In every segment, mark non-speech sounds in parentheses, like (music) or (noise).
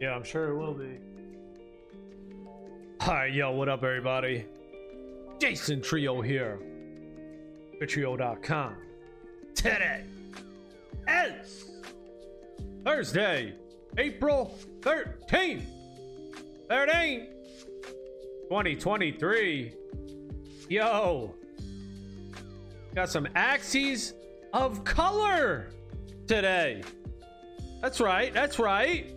Yeah, I'm sure it will be. Hi, yo, what up, everybody? Jason Trio here. Trio.com. Today is Thursday, April 13th. 13th, 2023. Yo, got some Axies of Color today. That's right, that's right.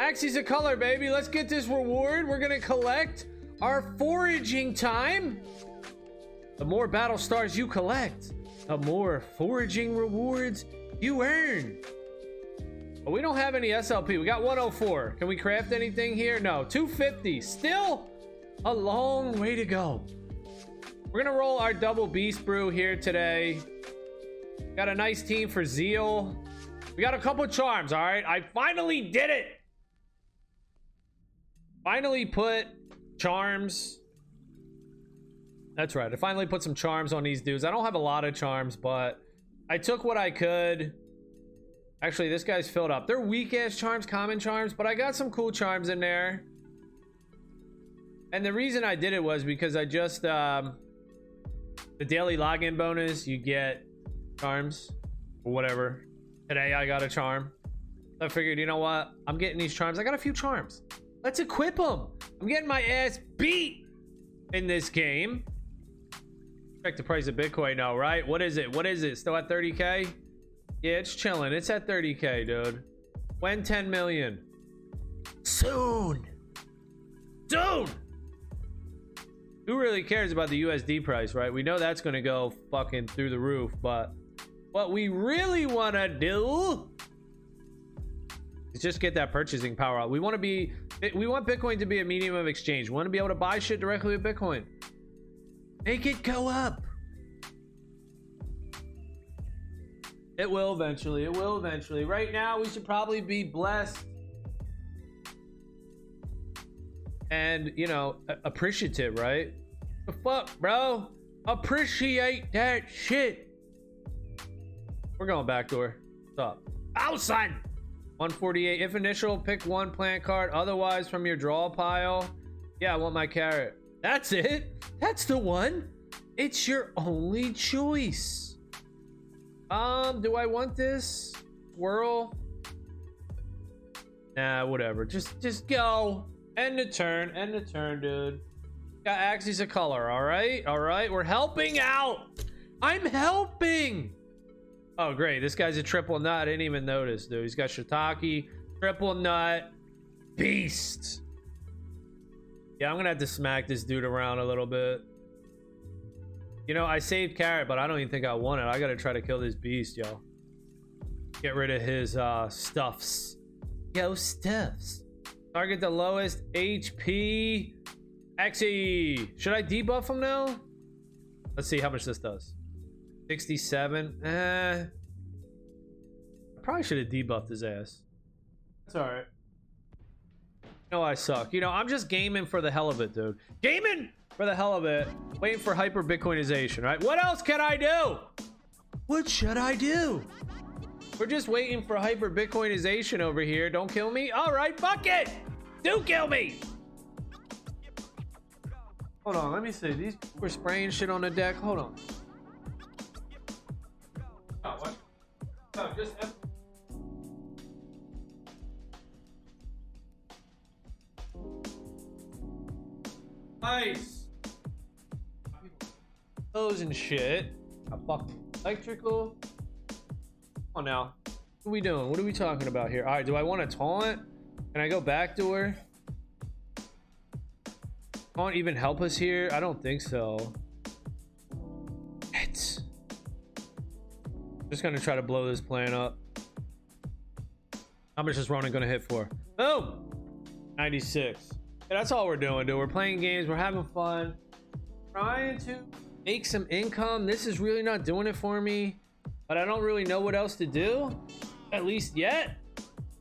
Axies of Color, baby. Let's get this reward. We're gonna collect our foraging time. The more battle stars you collect, the more foraging rewards you earn. But we don't have any SLP. We got 104. Can we craft anything here? No. 250. Still a long way to go. We're gonna roll our double beast brew here today. Got a nice team for Zeal. We got a couple charms, all right? I finally did it. Finally put charms. That's right. I finally put some charms on these dudes. I don't have a lot of charms, but I took what I could. Actually, this guy's filled up. They're weak ass charms, common charms, but I got some cool charms in there. And the reason I did it was because I just um the daily login bonus, you get charms or whatever. Today I got a charm. I figured, you know what? I'm getting these charms. I got a few charms. Let's equip them. I'm getting my ass beat in this game. Check the price of Bitcoin now, right? What is it? What is it? Still at 30k? Yeah, it's chilling. It's at 30k, dude. When 10 million? Soon. Soon. Who really cares about the USD price, right? We know that's going to go fucking through the roof, but what we really want to do just get that purchasing power out. We want to be we want Bitcoin to be a medium of exchange. We want to be able to buy shit directly with Bitcoin. Make it go up. It will eventually. It will eventually. Right now, we should probably be blessed and, you know, appreciative, right? The fuck, bro? Appreciate that shit. We're going backdoor. What's up? Outside. 148. If initial, pick one plant card. Otherwise, from your draw pile. Yeah, I want my carrot. That's it. That's the one. It's your only choice. Um, do I want this? Whirl? Nah, whatever. Just just go. End the turn. End the turn, dude. Got Axies of Color. All right. All right. We're helping out. I'm helping. Oh, great. This guy's a triple nut. I didn't even notice, dude. He's got shiitake, triple nut, beast. Yeah, I'm to have to smack this dude around a little bit. You know, I saved carrot, but I don't even think I want it. I got to try to kill this beast, yo. Get rid of his uh, stuffs. Yo, stuffs. Target the lowest HP. Xe. Should I debuff him now? Let's see how much this does. 67. Eh. I probably should have debuffed his ass. That's alright. Know I suck. You know, I'm just gaming for the hell of it, dude. Gaming for the hell of it. Waiting for hyper Bitcoinization, right? What else can I do? What should I do? We're just waiting for hyper Bitcoinization over here. Don't kill me. All right, fuck it. Do kill me. Hold on, let me see. These were spraying shit on the deck. Hold on. Nice. Those and shit. A fuck electrical. Come on now. What are we doing? What are we talking about here? All right, do I want to taunt? Can I go back backdoor? Won't even help us here? I don't think so. Just gonna try to blow this plan up. How much is Ronin gonna hit for? Oh, 96. Yeah, that's all we're doing, dude. We're playing games. We're having fun. Trying to make some income. This is really not doing it for me, but I don't really know what else to do, at least yet.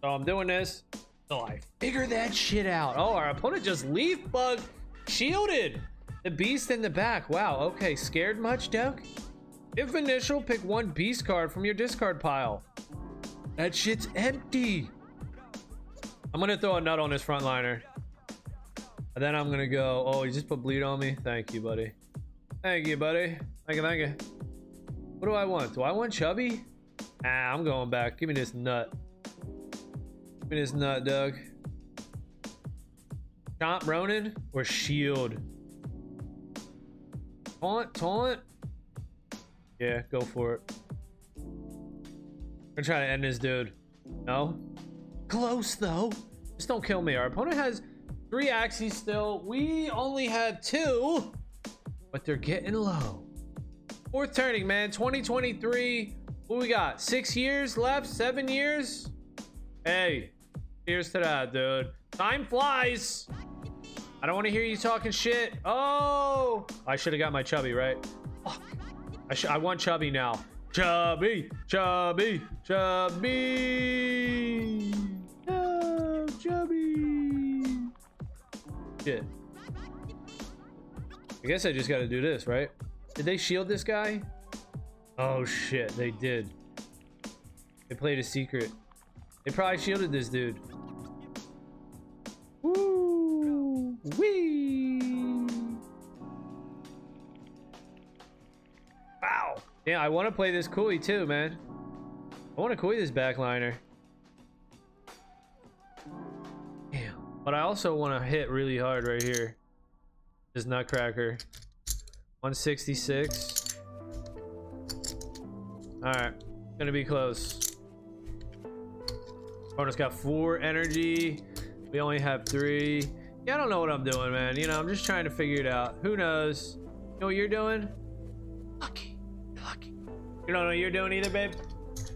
So I'm doing this. So I figure that shit out. Oh, our opponent just leaf bug shielded. The beast in the back. Wow. Okay. Scared much, Doug? If initial, pick one beast card from your discard pile. That shit's empty. I'm gonna throw a nut on this frontliner. And then I'm gonna go. Oh, you just put bleed on me. Thank you, buddy. Thank you, buddy. Thank you, thank you. What do I want? Do I want chubby? Ah, I'm going back. Give me this nut. Give me this nut, Doug. Chomp Ronin or Shield? Taunt, taunt. Yeah, go for it. I'm trying to end this dude. No? Close though. Just don't kill me. Our opponent has three Axies still. We only had two, but they're getting low. Fourth turning, man. 2023. What we got? Six years left? Seven years? Hey, here's to that, dude. Time flies. I don't want to hear you talking shit. Oh, I should have got my chubby, right? Fuck. I, I want chubby now. Chubby, chubby, chubby. No, chubby. Shit. I guess I just got to do this, right? Did they shield this guy? Oh shit, they did. They played a secret. They probably shielded this dude. Woo! Wee! Yeah, I want to play this Koi too, man. I want to Koi this backliner. Damn. But I also want to hit really hard right here. This Nutcracker. 166. Alright. Gonna be close. Opponent's got four energy. We only have three. Yeah, I don't know what I'm doing, man. You know, I'm just trying to figure it out. Who knows? You know what you're doing? You don't know what you're doing either, babe?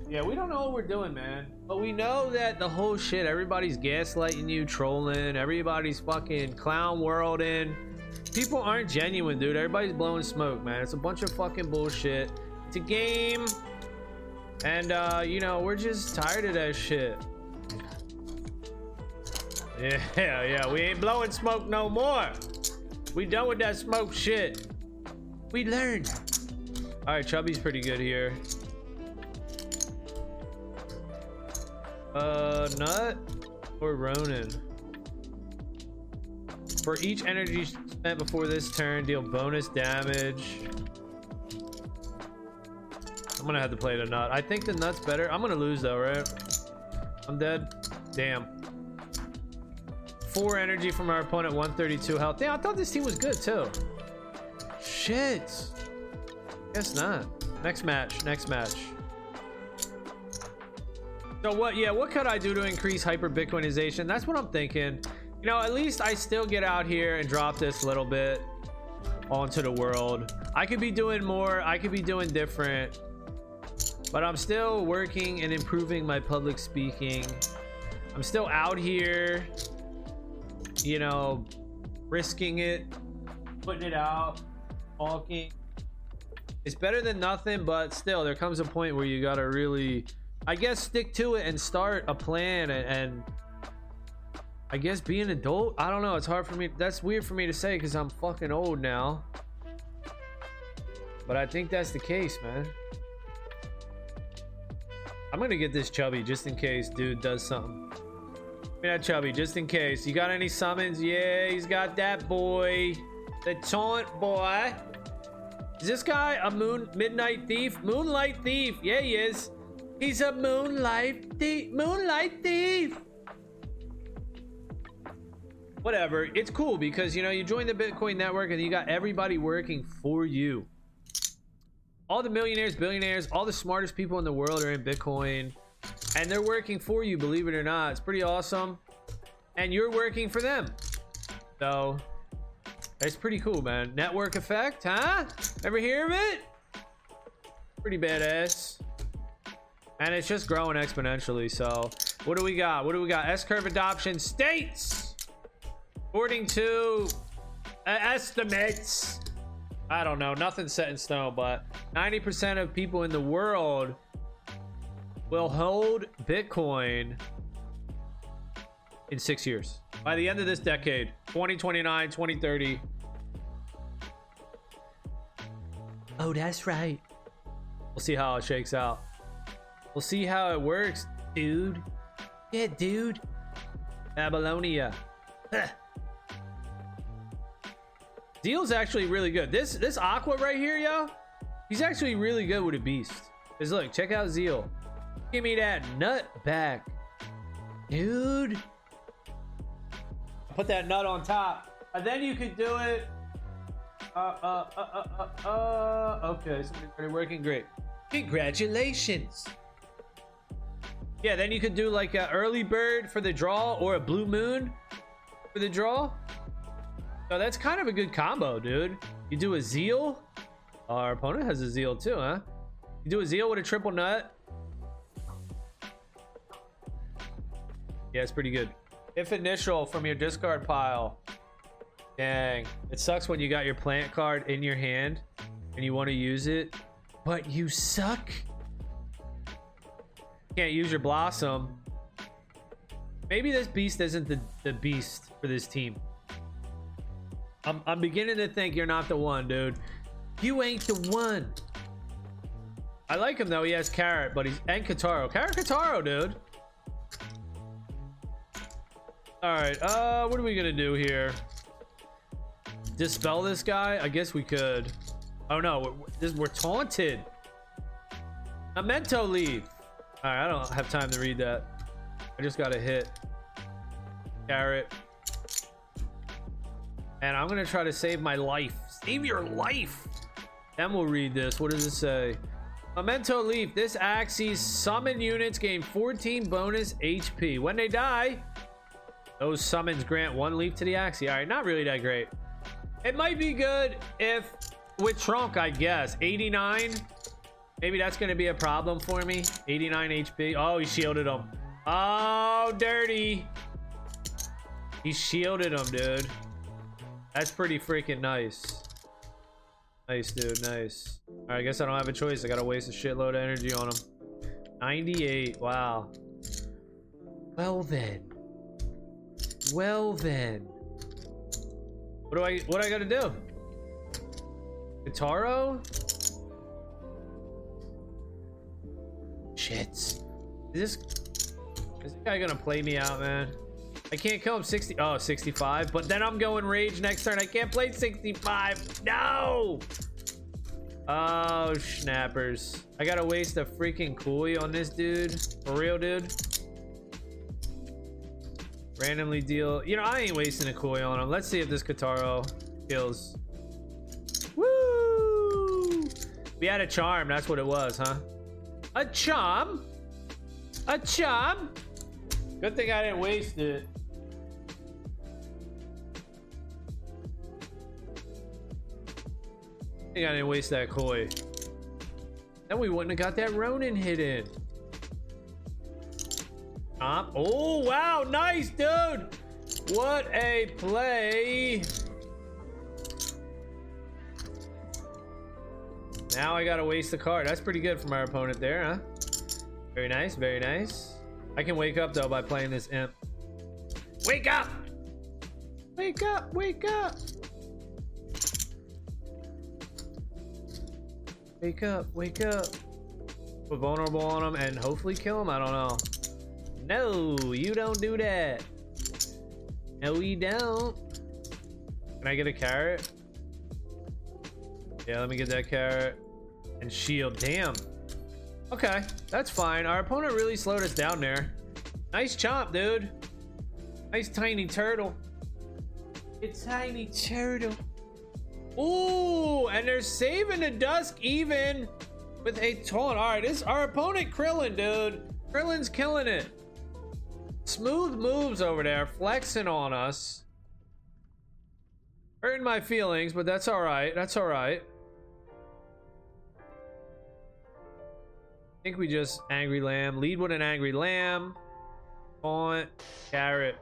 Yeah, we don't know what we're doing, man. But we know that the whole shit, everybody's gaslighting you, trolling, everybody's fucking clown worlding. People aren't genuine, dude. Everybody's blowing smoke, man. It's a bunch of fucking bullshit. It's a game. And, uh, you know, we're just tired of that shit. Yeah, (laughs) yeah, we ain't blowing smoke no more. We done with that smoke shit. We learned. All right, Chubby's pretty good here. Uh, Nut or Ronin? For each energy spent before this turn, deal bonus damage. I'm gonna have to play the Nut. I think the Nut's better. I'm gonna lose though, right? I'm dead. Damn. Four energy from our opponent, 132 health. Damn, I thought this team was good too. Shit. Guess not. Next match. Next match. So what? Yeah, what could I do to increase hyper Bitcoinization? That's what I'm thinking. You know, at least I still get out here and drop this little bit onto the world. I could be doing more. I could be doing different. But I'm still working and improving my public speaking. I'm still out here, you know, risking it, putting it out, talking. It's better than nothing, but still, there comes a point where you gotta really, I guess, stick to it and start a plan and, and I guess be an adult. I don't know. It's hard for me. That's weird for me to say because I'm fucking old now. But I think that's the case, man. I'm gonna get this chubby just in case dude does something. That chubby just in case. You got any summons? Yeah, he's got that boy. The taunt boy. Is this guy a moon midnight thief? Moonlight thief. Yeah, he is. He's a moonlight thief. Moonlight thief. Whatever. It's cool because you know you join the Bitcoin network and you got everybody working for you. All the millionaires, billionaires, all the smartest people in the world are in Bitcoin and they're working for you, believe it or not. It's pretty awesome. And you're working for them. So it's pretty cool, man. Network effect, huh? Ever hear of it? Pretty badass. And it's just growing exponentially. So what do we got? What do we got? S-curve adoption states. According to uh, estimates. I don't know. Nothing's set in stone, but 90% of people in the world will hold Bitcoin in six years. By the end of this decade, 2029, 2030. Oh, that's right. We'll see how it shakes out. We'll see how it works, dude. Yeah, dude. Babylonia. (sighs) Deal's actually really good. This this Aqua right here, yo, he's actually really good with a beast. Cause look, check out Zeal. Give me that nut back, dude. Put that nut on top, and then you could do it. Uh, uh, uh, uh, uh, uh. Okay, somebody's already working great. Congratulations. Yeah, then you could do like a early bird for the draw or a blue moon for the draw. So that's kind of a good combo, dude. You do a zeal. Our opponent has a zeal too, huh? You do a zeal with a triple nut. Yeah, it's pretty good. If initial from your discard pile. Dang. It sucks when you got your plant card in your hand and you want to use it, but you suck can't use your blossom. Maybe this beast isn't the, the beast for this team. I'm, I'm beginning to think you're not the one, dude. You ain't the one. I like him though. He has carrot, but he's and Kataro. Carrot Kataro, dude. All right. Uh, what are we gonna do here? Dispel this guy? I guess we could. Oh no, we're, we're taunted. Memento leave. All right, I don't have time to read that. I just got a hit. Carrot. And I'm gonna try to save my life. Save your life. Then we'll read this. What does it say? Memento Leaf. This Axie's summon units gain 14 bonus HP. When they die, those summons grant one leap to the Axie. All right, not really that great. It might be good if with Trunk, I guess. 89 Maybe that's going to be a problem for me. 89 HP. Oh, he shielded him. Oh, dirty. He shielded him, dude. That's pretty freaking nice. Nice, dude. Nice. All right, I guess I don't have a choice. I got to waste a shitload of energy on him. 98. Wow. Well then. Well then. What do I what do I gotta do? Guitaro? Shits. Is this... Is this guy gonna play me out, man? I can't kill him 60... Oh, 65. But then I'm going rage next turn. I can't play 65. No! Oh, snappers. I gotta waste a freaking Koi on this dude. For real, dude. Randomly deal... You know, I ain't wasting a Koi on him. Let's see if this Kataro kills. Woo! We had a charm. That's what it was, huh? A charm? A charm? Good thing I didn't waste it. I think I didn't waste that koi. Then we wouldn't have got that Ronin hidden. Um, oh, wow. Nice, dude. What a play. Now I gotta waste the card. That's pretty good from our opponent there, huh? Very nice, very nice. I can wake up though by playing this imp. Wake up! Wake up, wake up! Wake up, wake up. Put vulnerable on him and hopefully kill him. I don't know. No, you don't do that. No, we don't. Can I get a carrot? Yeah, let me get that carrot. And shield. Damn. Okay, that's fine. Our opponent really slowed us down there. Nice chomp, dude. Nice tiny turtle. It's tiny turtle. Ooh, and they're saving the dusk even with a taunt. All right, this our opponent Krillin, dude. Krillin's killing it. Smooth moves over there, flexing on us. Hurting my feelings, but that's all right. That's all right. I think we just angry lamb. Lead with an angry lamb. Taunt. Carrot.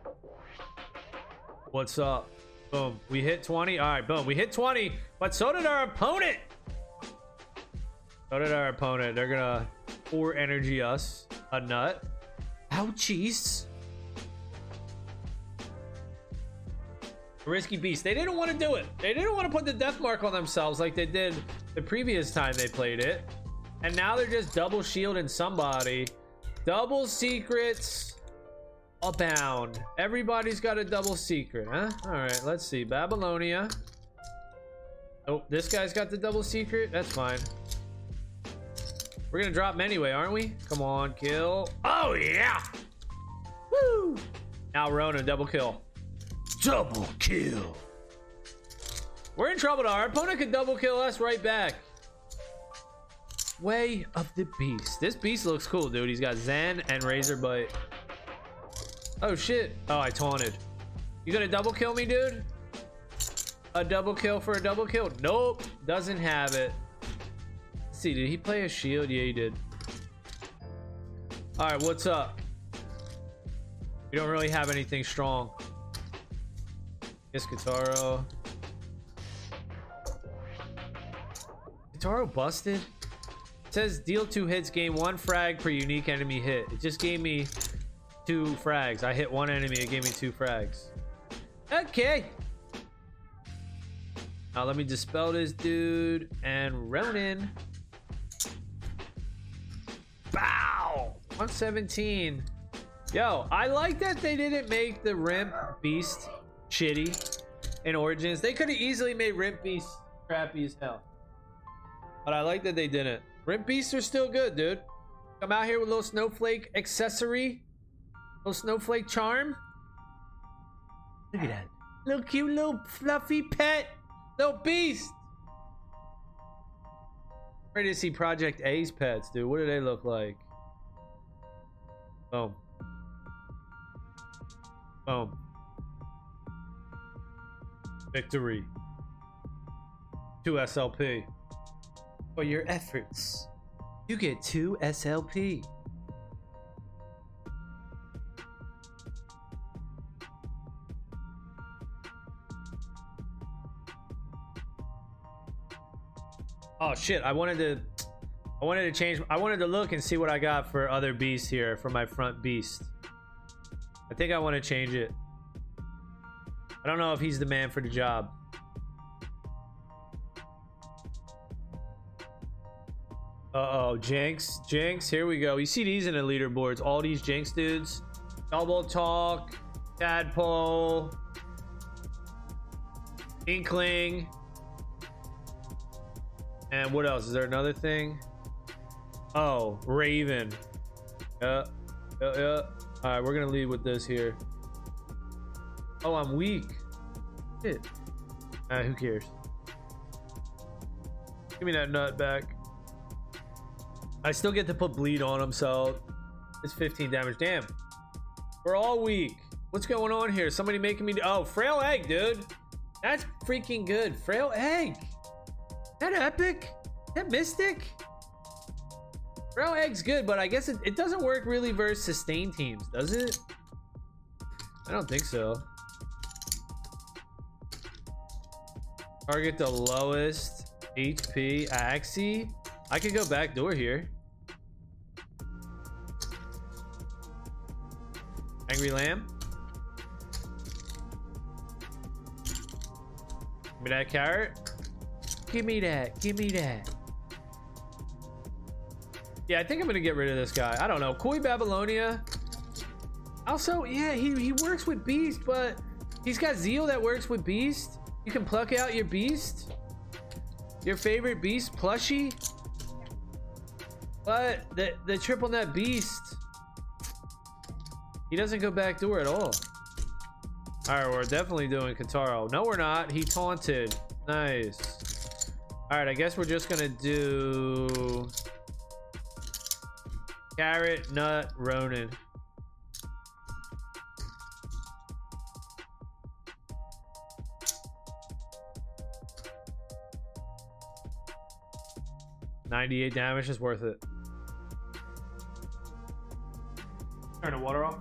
What's up? Boom. We hit 20. All right, boom. We hit 20, but so did our opponent. So did our opponent. They're gonna pour energy us a nut. Ouchies. Risky beast. They didn't want to do it. They didn't want to put the death mark on themselves like they did the previous time they played it. And now they're just double shielding somebody. Double secrets. abound. Everybody's got a double secret, huh? All right, let's see. Babylonia. Oh, this guy's got the double secret. That's fine. We're gonna drop him anyway, aren't we? Come on, kill. Oh yeah! Woo! Now Ronin, double kill. Double kill. We're in trouble. Now. Our opponent could double kill us right back. Way of the Beast. This beast looks cool, dude. He's got Zen and Razor Bite. Oh shit. Oh, I taunted. You gonna double kill me, dude? A double kill for a double kill? Nope. Doesn't have it. Let's see, did he play a shield? Yeah, he did. Alright, what's up? We don't really have anything strong. Yes, Kataro. Kataro busted? It says deal two hits, gain one frag per unique enemy hit. It just gave me two frags. I hit one enemy, it gave me two frags. Okay. Now let me dispel this dude and Ronin. Bow! 117. Yo, I like that they didn't make the Rimp Beast shitty in Origins. They could have easily made Rimp Beast crappy as hell. But I like that they didn't. Rimp Beasts are still good, dude. Come out here with a little snowflake accessory. Little snowflake charm. Look at that. Little cute little fluffy pet. Little beast. Ready to see Project A's pets, dude. What do they look like? Boom. Boom. Victory. 2 SLP. For your efforts, you get 2 SLP. Oh shit, I wanted to I wanted to change I wanted to look and see what I got for other beasts here for my front beast. I think I want to change it. I don't know if he's the man for the job. Uh-oh, Jinx. Jinx, here we go. You see these in the leaderboards. All these Jinx dudes. Double Talk, Tadpole, Inkling. And what else? Is there another thing? Oh, Raven. Yeah, yeah, yeah. All right, we're gonna lead with this here. Oh, I'm weak. Shit. Who cares? Give me that nut back. I still get to put bleed on him, so it's 15 damage. Damn. We're all weak. What's going on here? Somebody making me. Oh, frail egg, dude. That's freaking good. Frail egg. That epic? That mystic? Frail egg's good, but I guess it, it doesn't work really versus sustain teams, does it? I don't think so. Target the lowest HP Axie. I could go back door here. Angry Lamb. Give me that carrot. Give me that. Give me that. Yeah, I think I'm gonna get rid of this guy. I don't know. Koi Babylonia. Also, yeah, he, he works with Beast, but he's got Zeal that works with Beast. You can pluck out your Beast. Your favorite Beast plushie. But the, the triple net Beast, he doesn't go back door at all. All right, we're definitely doing Kataro. No, we're not. He taunted. Nice. All right, I guess we're just gonna do carrot, nut, Ronin. Ninety-eight damage is worth it. Turn the water off.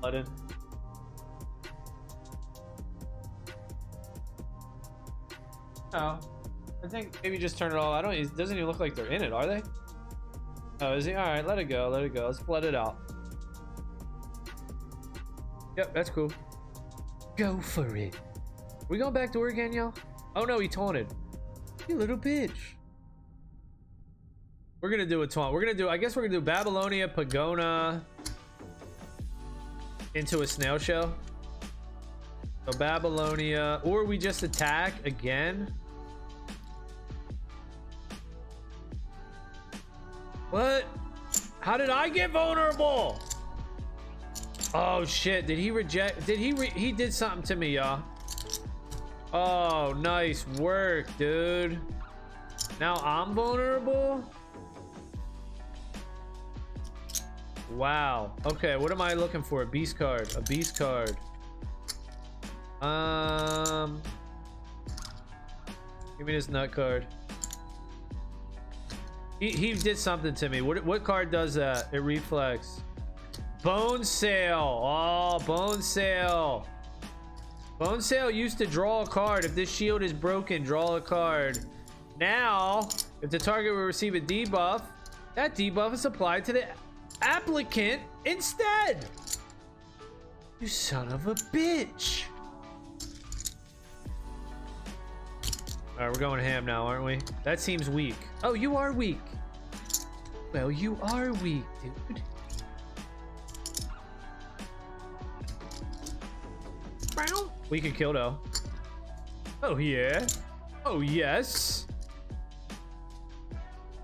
Let in. Oh, I think maybe just turn it all. I don't. It doesn't even look like they're in it, are they? Oh, is he? All right, let it go. Let it go. Let's flood it out. Yep, that's cool. Go for it. Are we going back door again, y'all? Oh no, he taunted. You little bitch. We're gonna do a taunt. We're gonna do. I guess we're gonna do Babylonia, Pagona. into a snail shell. So Babylonia, or we just attack again. What? How did I get vulnerable? Oh shit! Did he reject? Did he? He did something to me, y'all. Oh, nice work, dude. Now I'm vulnerable. Wow. Okay, what am I looking for? A beast card. A beast card. Um. Give me this nut card. He, he did something to me. What, what card does that? It reflects. Bonesail. Oh, Bonesail. Bone Sail used to draw a card. If this shield is broken, draw a card. Now, if the target will receive a debuff, that debuff is applied to the applicant instead. You son of a bitch. All right, we're going ham now, aren't we? That seems weak. Oh, you are weak. Well, you are weak, dude. We can kill though. Oh yeah. Oh yes.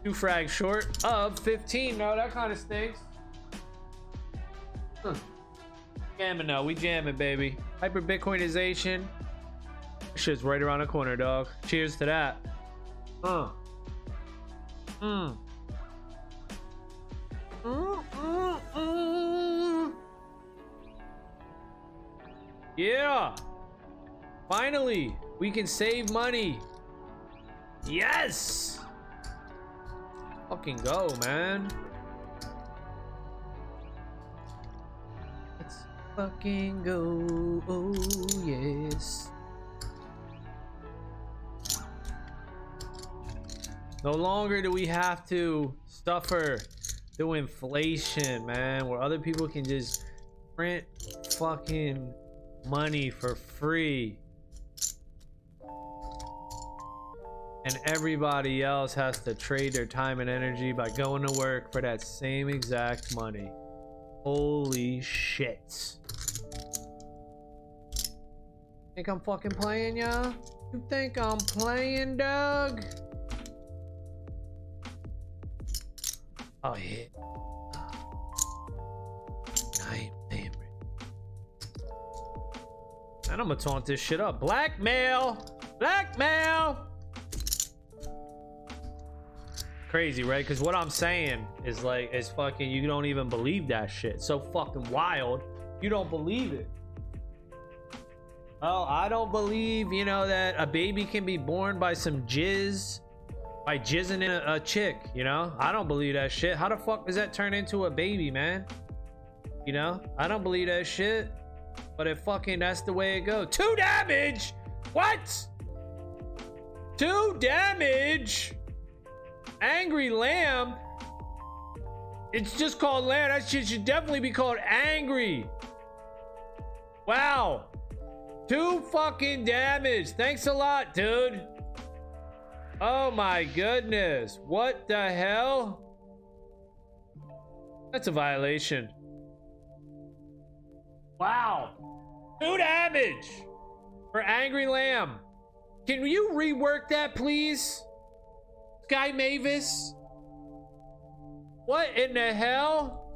Two frags short of 15. No, that kind of stinks. Huh. Jamming now. We jamming, baby. Hyper Bitcoinization. Shit's right around the corner, dog. Cheers to that. Uh. Mm. Mm, mm, mm. Yeah. Finally, we can save money. Yes. Fucking go, man. Let's fucking go. Oh, yes. No longer do we have to suffer through inflation, man, where other people can just print fucking money for free. And everybody else has to trade their time and energy by going to work for that same exact money. Holy shit. Think I'm fucking playing, y'all? You think I'm playing, Doug? Oh, yeah. Night favorite. And I'm gonna taunt this shit up. Blackmail! Blackmail! Crazy, right? Because what I'm saying is like, it's fucking, you don't even believe that shit. So fucking wild. You don't believe it. Well, I don't believe, you know, that a baby can be born by some jizz, by jizzing in a, a chick, you know? I don't believe that shit. How the fuck does that turn into a baby, man? You know? I don't believe that shit. But it fucking, that's the way it goes. Two damage! What? Two damage? Angry Lamb. It's just called Lamb. That shit should definitely be called Angry. Wow. Two fucking damage. Thanks a lot, dude. Oh my goodness. What the hell? That's a violation. Wow. Two damage for Angry Lamb. Can you rework that, please? Guy Mavis? What in the hell?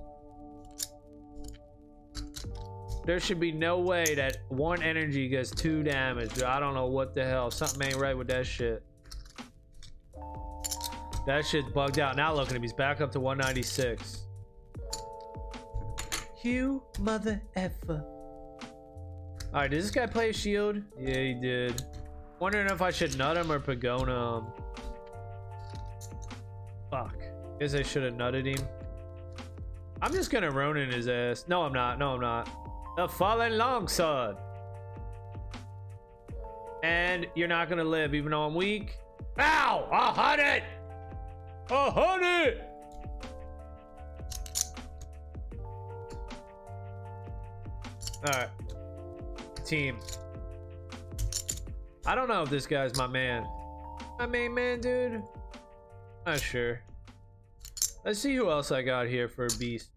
There should be no way that one energy gets two damage. I don't know what the hell. Something ain't right with that shit. That shit's bugged out. Now look at him. He's back up to 196. You mother effer. Alright, did this guy play a shield? Yeah, he did. Wondering if I should nut him or pagona him. Guess I should have nutted him. I'm just gonna Ronin his ass. No, I'm not. No, I'm not. The fallen longsword. And you're not gonna live, even though I'm weak. Ow! A hundred! A hundred! Alright. Team. I don't know if this guy's my man. My main man, dude. Not sure. Let's see who else I got here for beast.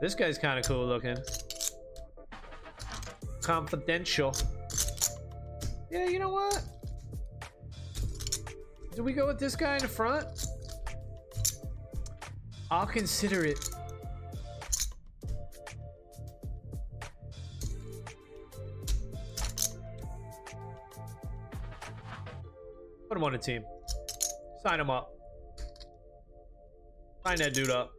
This guy's kind of cool looking. Confidential. Yeah, you know what? Do we go with this guy in the front? I'll consider it. On a team. Sign him up. Sign that dude up.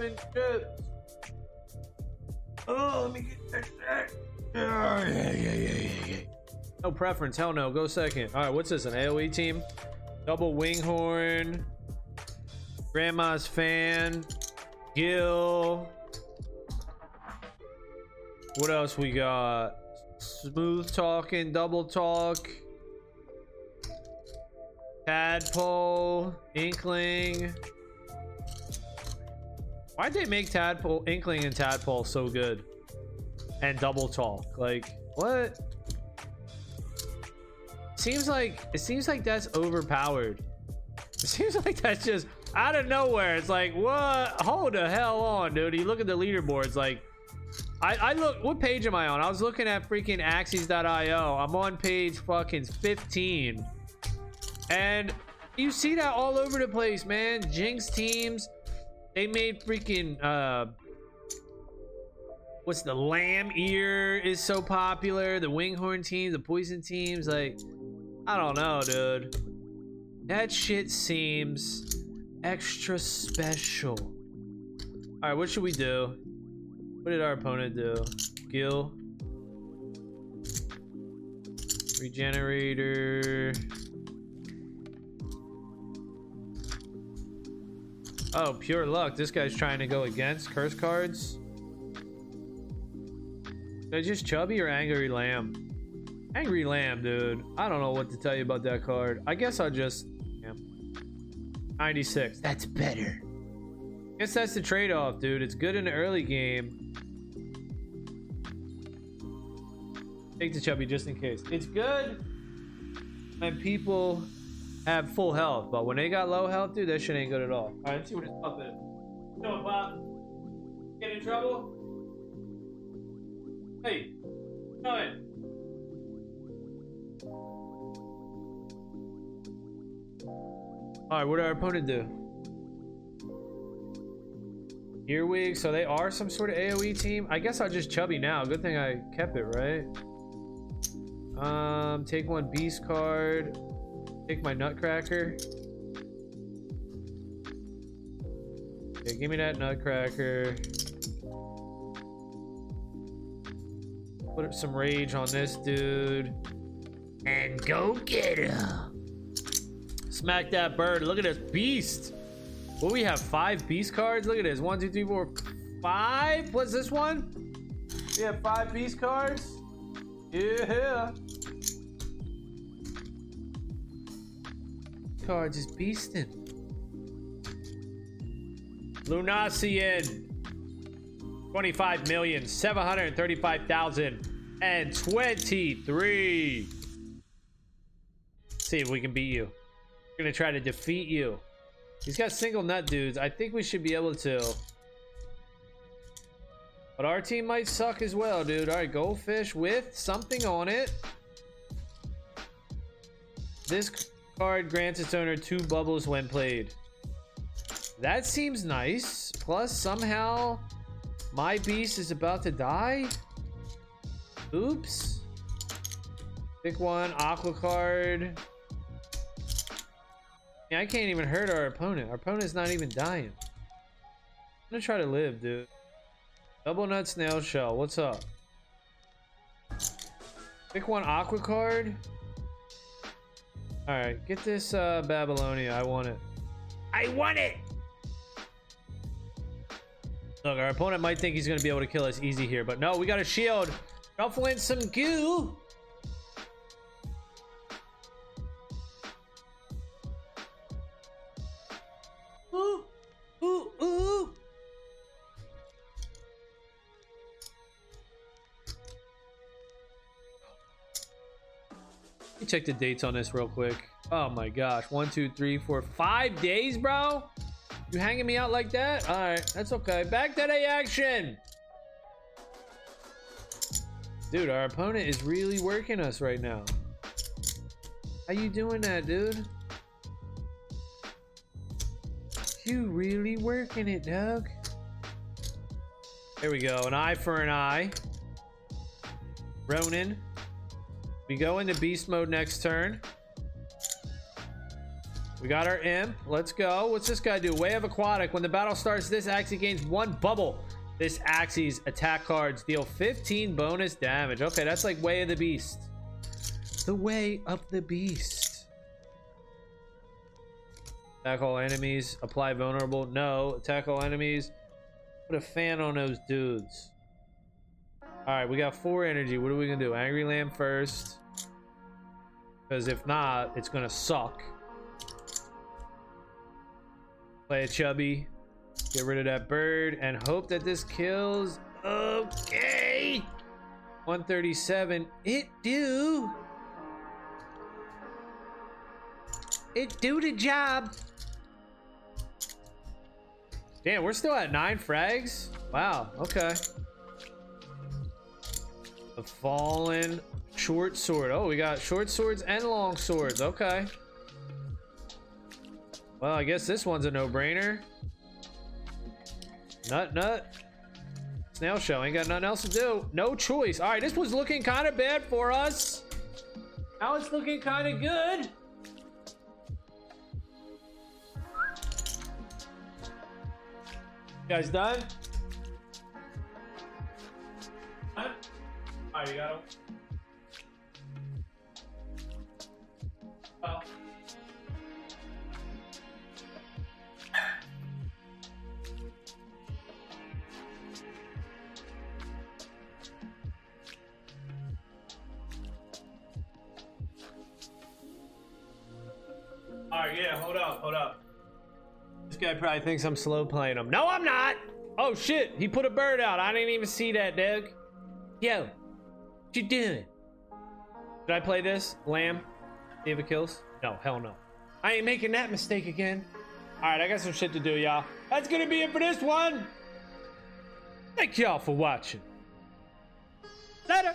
Dropping chips. Oh, let me get that. Oh, yeah, yeah, yeah, yeah, yeah. No preference. Hell no. Go second. All right, what's this? An AoE team? Double Winghorn. Grandma's fan. Gil. What else we got? Smooth talking, double talk. Tadpole, Inkling. Why'd they make Tadpole, Inkling, and Tadpole so good? And Double Talk, like what? Seems like it seems like that's overpowered. It seems like that's just out of nowhere. It's like what? Hold the hell on, dude. You look at the leaderboards, like I, I look. What page am I on? I was looking at freaking Axes.io. I'm on page fucking 15. And you see that all over the place, man. Jinx teams, they made freaking uh what's the lamb ear is so popular, the winghorn team, the poison teams, like I don't know, dude. That shit seems extra special. Alright, what should we do? What did our opponent do? Gil. Regenerator. Oh, pure luck. This guy's trying to go against curse cards. Is just chubby or angry lamb? Angry lamb, dude. I don't know what to tell you about that card. I guess I'll just. Yeah. 96. That's better. Guess that's the trade-off, dude. It's good in the early game. Take the chubby just in case. It's good when people have full health, but when they got low health, dude, that shit ain't good at all. All right, let's see what his pup is. No, Bob. Get in trouble? Hey, come in. All right, what did our opponent do? Earwig, so they are some sort of AoE team. I guess I'll just chubby now. Good thing I kept it, right? Um, take one beast card. Take my nutcracker. Okay, give me that nutcracker. Put some rage on this dude. And go get him. Smack that bird. Look at this beast. Well, we have five beast cards. Look at this. One, two, three, four, five. What's this one? We have five beast cards. Yeah. Cards is beasting. Lunacian. 25 million, 735,023. See if we can beat you. We're gonna try to defeat you. He's got single nut dudes. I think we should be able to. But our team might suck as well, dude. All right, goldfish with something on it. This card grants its owner two bubbles when played. That seems nice. Plus, somehow, my beast is about to die. Oops. Pick one, aqua card. Yeah, I can't even hurt our opponent. Our opponent's not even dying. I'm gonna try to live, dude. Double nut snail shell. What's up? Pick one aqua card. All right, get this uh, Babylonia. I want it. I want it. Look, our opponent might think he's gonna be able to kill us easy here, but no, we got a shield. Shuffle in some goo. Let me check the dates on this real quick. Oh my gosh. One, two, three, four, five days, bro? You hanging me out like that? Alright, that's okay. Back to the action! Dude, our opponent is really working us right now. How you doing that, dude? You really working it, Doug. There we go. An eye for an eye. Ronin. We go into beast mode next turn. We got our imp. Let's go. What's this guy do? Way of Aquatic. When the battle starts, this Axie gains one bubble. This Axie's attack cards deal 15 bonus damage. Okay, that's like Way of the Beast. The Way of the Beast. Attack all enemies. Apply vulnerable. No. Attack all enemies. Put a fan on those dudes. Alright, we got four energy. What are we gonna do? Angry Lamb first. Because if not, it's gonna suck. Play a chubby. Get rid of that bird and hope that this kills. Okay. 137. It do. It do the job. Damn, we're still at nine frags? Wow, okay. The fallen short sword. Oh, we got short swords and long swords. Okay. Well, I guess this one's a no-brainer. Nut, nut. Snail shell. Ain't got nothing else to do. No choice. All right, this was looking kind of bad for us. Now it's looking kind of good. You guys done? Done? All right, you got him. Yeah, hold up, hold up. This guy probably thinks I'm slow playing him. No, I'm not! Oh shit, he put a bird out. I didn't even see that, Doug. Yo, what you doing? Did I play this? Lamb? See kills? No, hell no. I ain't making that mistake again. Alright, I got some shit to do, y'all. That's gonna be it for this one. Thank y'all for watching. Later.